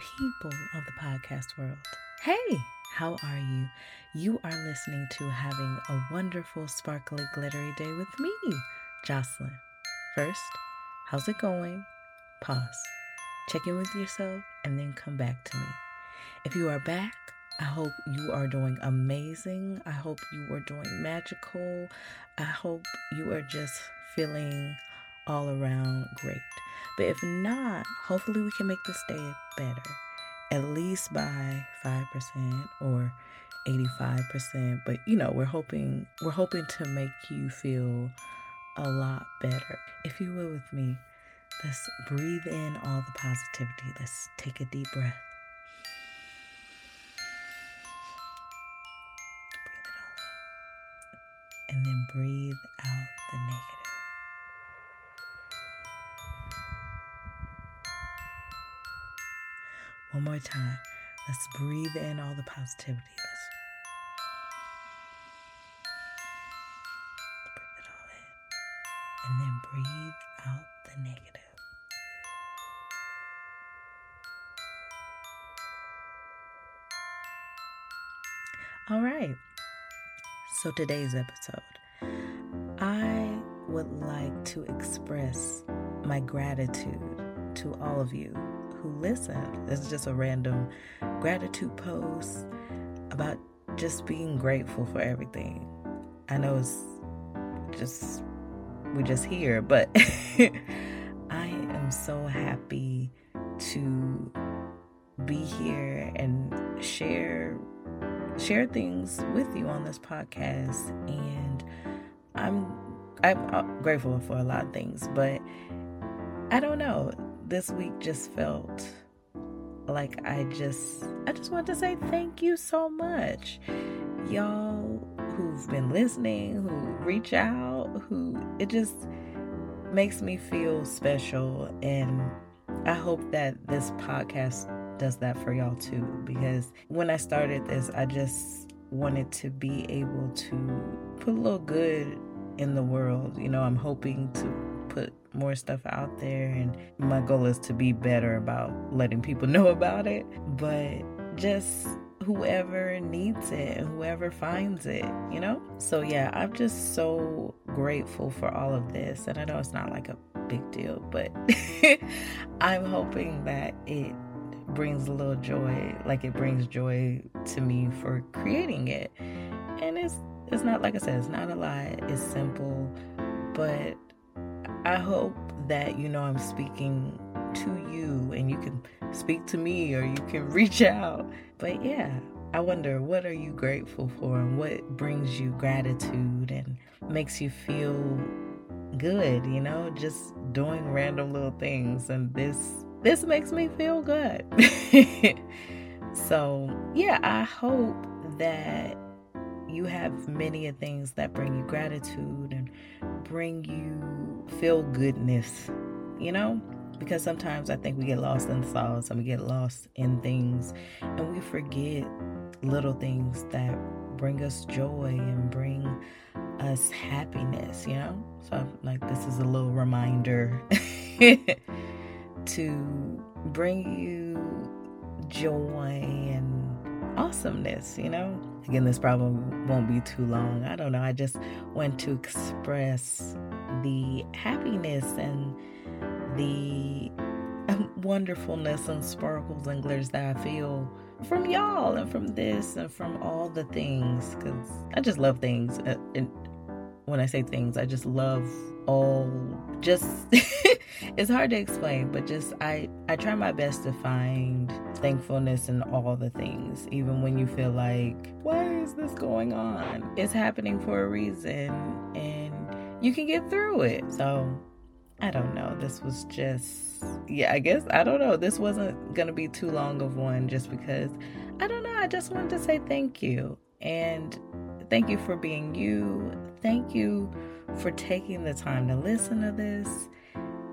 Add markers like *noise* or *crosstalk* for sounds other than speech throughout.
people of the podcast world. Hey, how are you? You are listening to Having a Wonderful, Sparkly, Glittery Day with me, Jocelyn. First, how's it going? Pause. Check in with yourself and then come back to me. If you are back, I hope you are doing amazing. I hope you are doing magical. I hope you are just feeling all around great. But if not, hopefully we can make this day better, at least by 5% or 85%. But you know, we're hoping we're hoping to make you feel a lot better. If you will with me, let's breathe in all the positivity. Let's take a deep breath. and then breathe out the negative. One more time. Let's breathe in all the positivity. Let's breathe it all in. And then breathe out the negative. All right. So, today's episode, I would like to express my gratitude to all of you who listen. It's just a random gratitude post about just being grateful for everything. I know it's just, we just here, but *laughs* I am so happy to be here and share share things with you on this podcast and I'm I'm uh, grateful for a lot of things, but I don't know. This week just felt like I just I just want to say thank you so much. Y'all who've been listening, who reach out, who it just makes me feel special and I hope that this podcast does that for y'all too because when I started this, I just wanted to be able to put a little good in the world. You know, I'm hoping to put more stuff out there and my goal is to be better about letting people *laughs* know about it. But just whoever needs it whoever finds it, you know? So, yeah, I'm just so grateful for all of this. And I know it's not like a big deal, but *laughs* I'm hoping that it brings a little joy, like it brings joy to me for creating it. And it's it's not like I said, it's not a lot. It's simple, but I hope that you know I'm speaking to you and you can speak to me or you can *laughs* reach out. But yeah, I wonder what are you grateful for and what brings you gratitude and makes you feel good, you know, just doing random little things and this this makes me feel good. *laughs* so, yeah, I hope that you have many of things that bring you gratitude and bring you feel goodness, you know? Because sometimes I think we get lost in thoughts and we get lost in things and we forget little things that bring us joy and bring us happiness, you know? So, like, this is a little reminder *laughs* to bring you joy and awesomeness, you know? Again, this probably won't be too long. I don't know. I just want to express the happiness and the *laughs* wonderfulness and sparkles and glitters that I feel from y'all and from this and from all the things because I just love things. Uh, and when I say things, I just love all just *laughs* it's hard to explain, but just I I try my best to find thankfulness in all the things, even when you feel like why is this going on? It's happening for a reason and you can get through it. So, I don't know. This was just yeah, I guess I don't know. This wasn't going to be too long of one just because I don't know. I just wanted to say thank you. And thank you for being you. Thank you for taking the time to listen to this.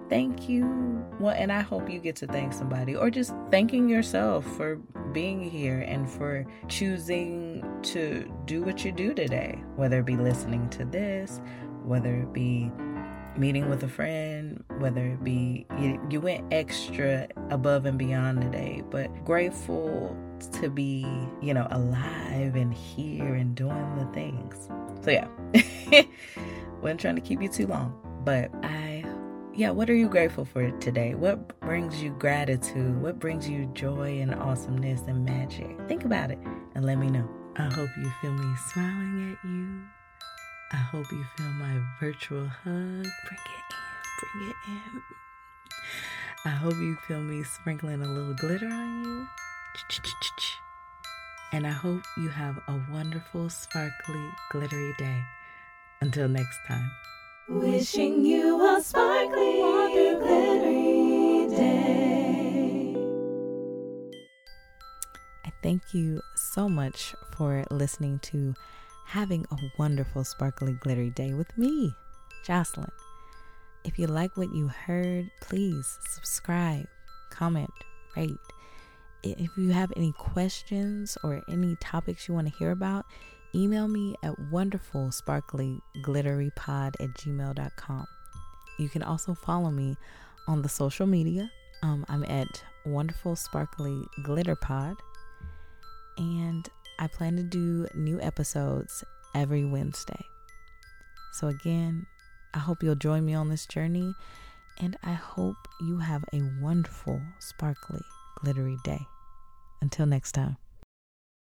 Thank you. Well, and I hope you get to thank somebody or just thanking yourself for being here and for choosing to do what you do today, whether it be listening to this, whether it be meeting with a friend, whether it be you, you went extra above and beyond today, but grateful to be, you know, alive and here and doing the things. So, yeah, *laughs* wasn't trying to keep you too long, but I, yeah, what are you grateful for today? What brings you gratitude? What brings you joy and awesomeness and magic? Think about it and let me know. I hope you feel me smiling at you. I hope you feel my virtual hug. Bring it in, bring it in. I hope you feel me sprinkling a little glitter on you. And I hope you have a wonderful, sparkly, glittery day. Until next time. Wishing you a sparkly, glittery day. I thank you so much for listening to Having a Wonderful, Sparkly, Glittery Day with me, Jocelyn. If you like what you heard, please subscribe, comment, rate. If you have any questions or any topics you want to hear about, email me at wonderfulsparklyglitterypod at gmail.com. You can also follow me on the social media. Um, I'm at Wonderful Sparkly Glitter Pod. And I plan to do new episodes every Wednesday. So, again, I hope you'll join me on this journey. And I hope you have a wonderful, sparkly, glittery day. Until next time.